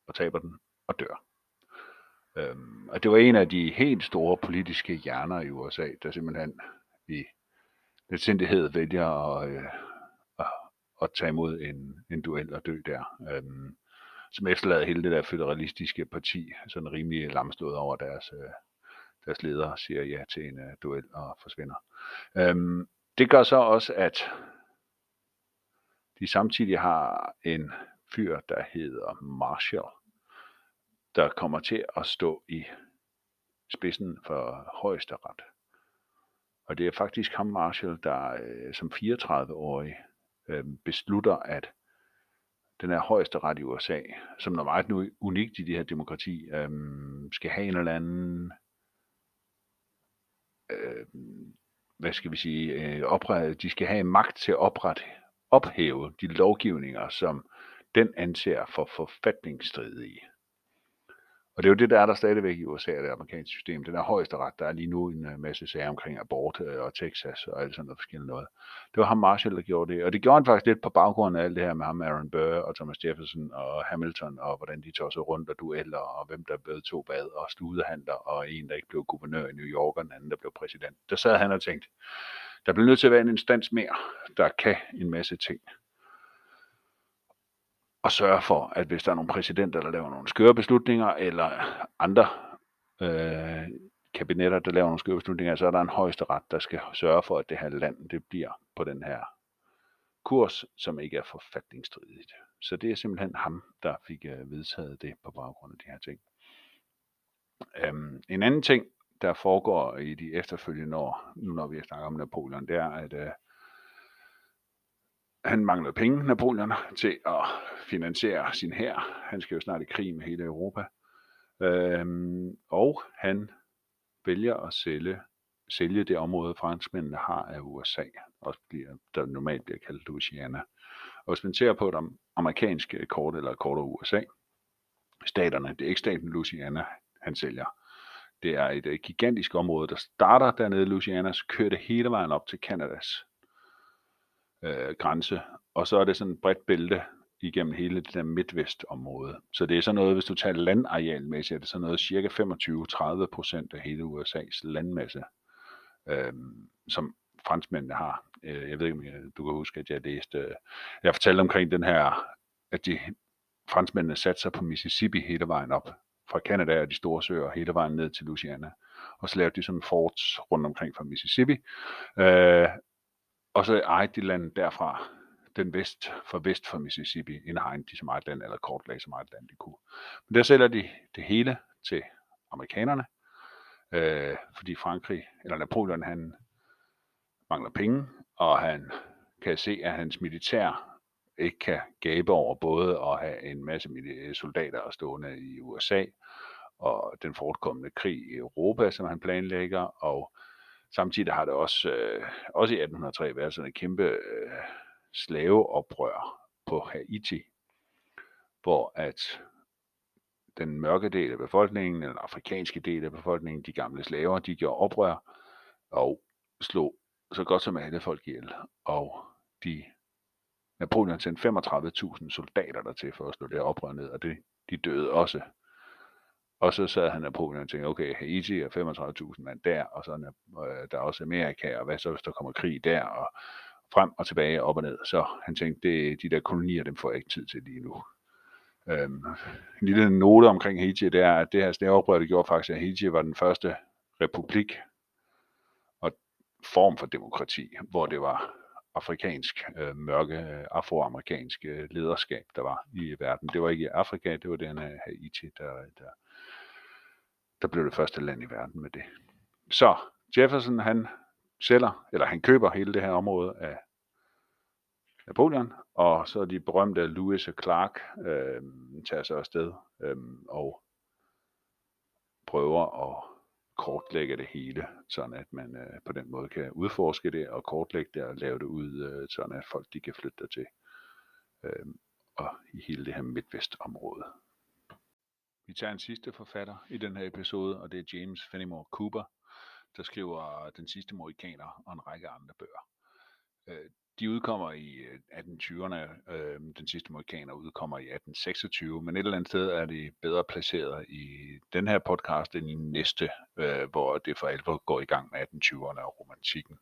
og taber den og dør. Øhm, og det var en af de helt store politiske hjerner i USA, der simpelthen i letsindighed vælger at, øh, at, at tage imod en, en duel og dø der. Øhm, som efterlader hele det der federalistiske parti sådan rimelig lamstået over deres, øh, deres leder siger ja til en øh, duel og forsvinder. Øhm, det gør så også, at de samtidig har en fyr, der hedder Marshall, der kommer til at stå i spidsen for højesteret. Og det er faktisk ham, Marshall, der øh, som 34-årig øh, beslutter, at den her højesteret i USA, som er meget unikt i det her demokrati, øh, skal have en eller anden, øh, hvad skal vi sige, øh, de skal have magt til at oprette, ophæve de lovgivninger, som den anser for forfatningsstridige. Og det er jo det, der er der stadigvæk i USA, det amerikanske system. Den er højeste ret. Der er lige nu en øh, masse sager omkring abort øh, og Texas og alt sådan noget forskellige noget. Det var ham Marshall, der gjorde det. Og det gjorde han faktisk lidt på baggrund af alt det her med ham, Aaron Burr og Thomas Jefferson og Hamilton, og hvordan de tog sig rundt og dueller, og hvem der blev to bad og studehandler, og en, der ikke blev guvernør i New York, og en anden, der blev præsident. Der sad han og tænkte, der bliver nødt til at være en instans mere, der kan en masse ting og sørge for, at hvis der er nogle præsidenter, der laver nogle skøre beslutninger, eller andre øh, kabinetter, der laver nogle skøre beslutninger, så er der en højeste ret, der skal sørge for, at det her land det bliver på den her kurs, som ikke er forfatningsstridigt. Så det er simpelthen ham, der fik øh, vedtaget det på baggrund af de her ting. Øhm, en anden ting, der foregår i de efterfølgende år, nu når vi snakker om Napoleon, det er, at øh, han manglede penge, Napoleon, til at finansiere sin hær. Han skal jo snart i krig med hele Europa. Øhm, og han vælger at sælge, sælge det område, franskmændene har af USA, også bliver, der normalt bliver kaldt Louisiana. Og hvis man ser på et amerikanske kort eller kort af USA, staterne, det er ikke staten Louisiana, han sælger. Det er et, et gigantisk område, der starter dernede i Louisiana, så kører det hele vejen op til Kanadas øh, grænse, og så er det sådan et bredt bælte igennem hele det der midtvestområde. Så det er sådan noget, hvis du tager landarealmæssigt, er det sådan noget cirka 25-30 procent af hele USA's landmasse, øh, som franskmændene har. Øh, jeg ved ikke, om du kan huske, at jeg læste, jeg fortalte omkring den her, at de franskmændene satte sig på Mississippi hele vejen op fra Canada og de store søer hele vejen ned til Louisiana. Og så lavede de sådan forts rundt omkring fra Mississippi. Øh, og så ejede de landet derfra, den vest, for vest for Mississippi, indhegn de så meget land, eller kortlag så meget land de kunne. Men der sælger de det hele til amerikanerne, øh, fordi Frankrig, eller Napoleon, han mangler penge, og han kan se, at hans militær ikke kan gabe over både at have en masse soldater stående i USA, og den fortkommende krig i Europa, som han planlægger, og Samtidig har det også, øh, også i 1803 været sådan et kæmpe øh, slaveoprør på Haiti, hvor at den mørke del af befolkningen, eller den afrikanske del af befolkningen, de gamle slaver, de gjorde oprør og slog så godt som alle folk ihjel. Og de Napoleon sendte 35.000 soldater der til for at slå det oprør ned, og det, de døde også og så sad han Napoleon og tænkte, okay, Haiti er 35.000 mand der, og så øh, der er også Amerika, og hvad så hvis der kommer krig der, og frem og tilbage, op og ned. Så han tænkte, det, de der kolonier, dem får jeg ikke tid til lige nu. Øhm, en lille note omkring Haiti, det er, at det her snæveoprør, det gjorde faktisk, at Haiti var den første republik og form for demokrati, hvor det var afrikansk, øh, mørke, øh, afroamerikansk øh, lederskab, der var i verden. Det var ikke i Afrika, det var den af Haiti, der, der der blev det første land i verden med det. Så Jefferson, han sælger, eller han køber hele det her område af Napoleon, og så de berømte Lewis og Clark øh, tager sig afsted øh, og prøver at kortlægge det hele, sådan at man øh, på den måde kan udforske det og kortlægge det og lave det ud, øh, sådan at folk de kan flytte der til øh, og i hele det her midtvestområde. Vi tager en sidste forfatter i den her episode, og det er James Fenimore Cooper, der skriver Den sidste Morikaner og en række andre bøger. Øh, de udkommer i øh, 1820'erne. Øh, den sidste morikaner udkommer i 1826, men et eller andet sted er det bedre placeret i den her podcast end i næste, hvor det for alvor går i gang med 1820'erne og romantikken.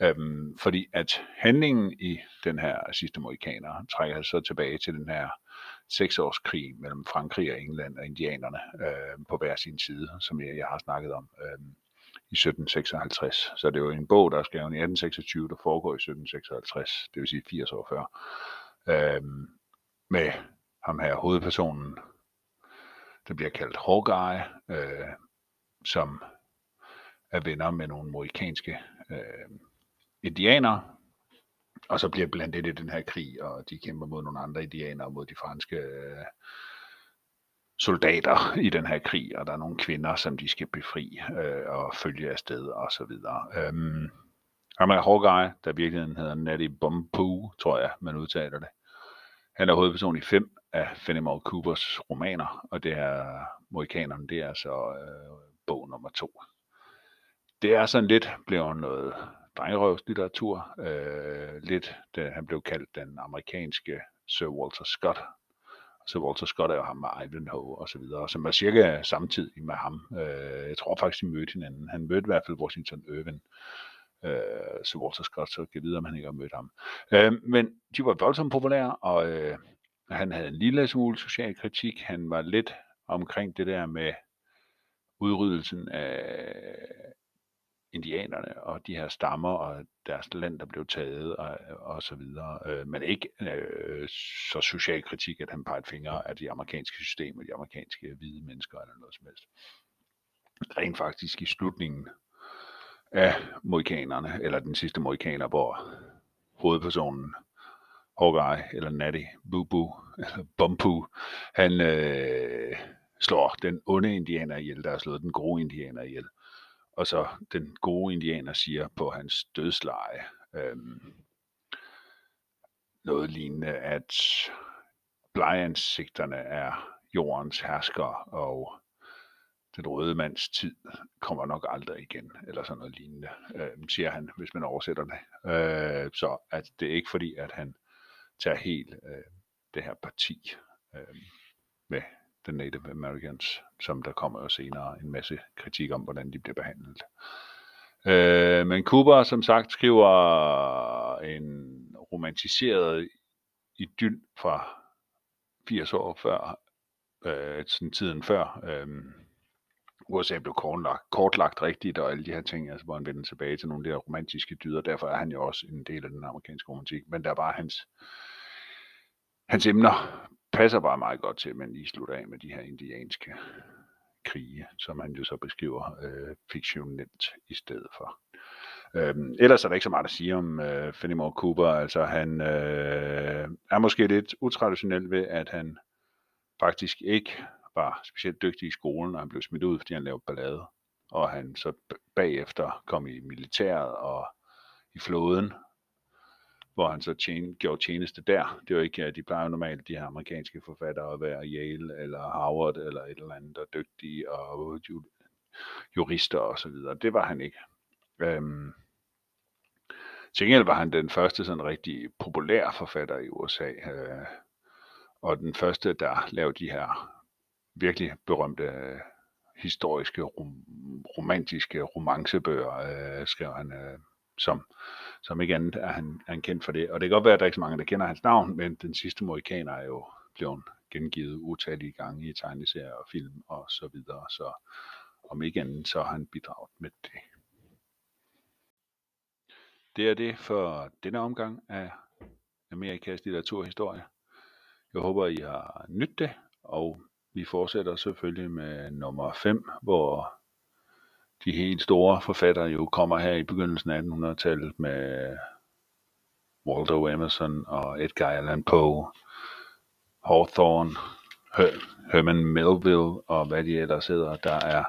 Øhm, fordi at handlingen i den her sidste morikaner trækker sig tilbage til den her seksårskrig mellem Frankrig og England og indianerne øh, på hver sin side, som jeg, jeg har snakket om. Øh, i 1756. Så det er jo en bog, der er skrevet i 1826, der foregår i 1756, det vil sige 80 år før, øhm, med ham her hovedpersonen, der bliver kaldt Hawkeye, øh, som er venner med nogle amerikanske øh, indianere, og så bliver blandet i den her krig, og de kæmper mod nogle andre indianere, mod de franske øh, soldater i den her krig, og der er nogle kvinder, som de skal befri øh, og følge afsted og så videre. Øhm, ham er Hawkeye, der i virkeligheden hedder Natty Bumpoo, tror jeg, man udtaler det. Han er hovedperson i fem af Fenimore Coopers romaner, og det er Mohikanerne, det er så øh, bog nummer to. Det er sådan lidt blevet noget drengerøvslitteratur, øh, lidt, det, han blev kaldt den amerikanske Sir Walter Scott, så Walter Scott er jo ham med Ivanhoe og så videre, som var cirka samtidig med ham. Øh, jeg tror faktisk, de mødte hinanden. Han mødte i hvert fald Washington Irving. Øh, så Walter Scott, så kan vide, om han ikke har mødt ham. Øh, men de var voldsomt populære, og øh, han havde en lille smule social kritik. Han var lidt omkring det der med udryddelsen af indianerne og de her stammer og deres land, der blev taget og, og så videre. Øh, men ikke øh, så social kritik, at han pegede fingre af de amerikanske systemer, de amerikanske hvide mennesker eller noget som helst. Rent faktisk i slutningen af moikanerne, eller den sidste moikaner, hvor hovedpersonen Hawkeye, eller Natty, Bubu, eller Bumpu, han øh, slår den onde indianer ihjel, der har slået den gode indianer ihjel. Og så den gode indianer siger på hans dødsleje øhm, noget lignende, at blejansigterne er jordens hersker, og den røde mands tid kommer nok aldrig igen, eller sådan noget lignende, øh, siger han, hvis man oversætter det. Øh, så at det er ikke fordi, at han tager helt øh, det her parti øh, med The Native Americans, som der kommer jo senere en masse kritik om, hvordan de bliver behandlet. Øh, men Cooper, som sagt, skriver en romantiseret idyl fra 80 år før, øh, sådan tiden før. Øh, USA blev kortlagt, kortlagt rigtigt, og alle de her ting, altså hvor han vender tilbage til nogle af de her romantiske dyder, derfor er han jo også en del af den amerikanske romantik, men der var hans, hans emner passer bare meget godt til, at man lige slutter af med de her indianske krige, som han jo så beskriver øh, fiktionelt i stedet for. Øhm, ellers er der ikke så meget at sige om øh, Fenimore Cooper. Altså han øh, er måske lidt utraditionel ved, at han faktisk ikke var specielt dygtig i skolen, og han blev smidt ud, fordi han lavede ballade. Og han så bagefter kom i militæret og i flåden, hvor han så tjen, gjorde tjeneste der. Det var ikke, de plejer normalt, de her amerikanske forfattere, at være Yale eller Harvard eller et eller andet, og dygtige og jurister og så videre. Det var han ikke. Øhm, til gengæld var han den første sådan rigtig populær forfatter i USA, øh, og den første, der lavede de her virkelig berømte øh, historiske, rom, romantiske romancebøger, øh, skrev han øh, som, som ikke andet er han, er han kendt for det. Og det kan godt være, at der er ikke så mange, der kender hans navn, men den sidste morikaner er jo blevet gengivet utallige gange i tegneserier og film og så videre. Så om ikke andet, så har han bidraget med det. Det er det for denne omgang af Amerikas litteraturhistorie. Jeg håber, I har nydt det, og vi fortsætter selvfølgelig med nummer 5, hvor de helt store forfattere jo kommer her i begyndelsen af 1800-tallet med Waldo Emerson og Edgar Allan Poe, Hawthorne, Herman Melville og hvad de ellers hedder. Der er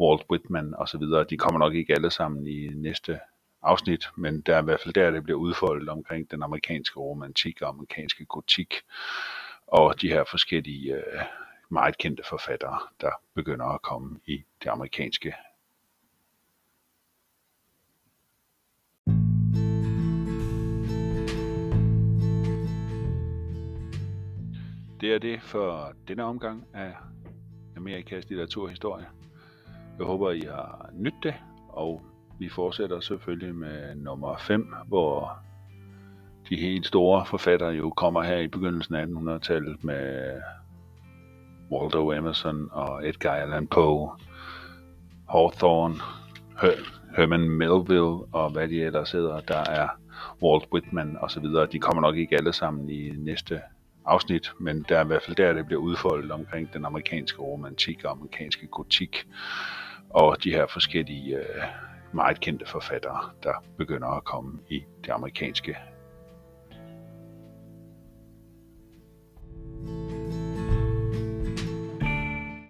Walt Whitman og så videre. De kommer nok ikke alle sammen i næste afsnit, men der er i hvert fald der, det bliver udfoldet omkring den amerikanske romantik og amerikanske gotik og de her forskellige øh, meget kendte forfattere, der begynder at komme i det amerikanske det er det for denne omgang af Amerikas litteraturhistorie. Jeg håber, I har nydt det, og vi fortsætter selvfølgelig med nummer 5, hvor de helt store forfattere jo kommer her i begyndelsen af 1800-tallet med Waldo Emerson og Edgar Allan Poe, Hawthorne, Herman Melville og hvad de ellers hedder. Der er Walt Whitman og så videre. De kommer nok ikke alle sammen i næste afsnit, men der er i hvert fald der, det bliver udfoldet omkring den amerikanske romantik og amerikanske gotik og de her forskellige øh, meget kendte forfattere, der begynder at komme i det amerikanske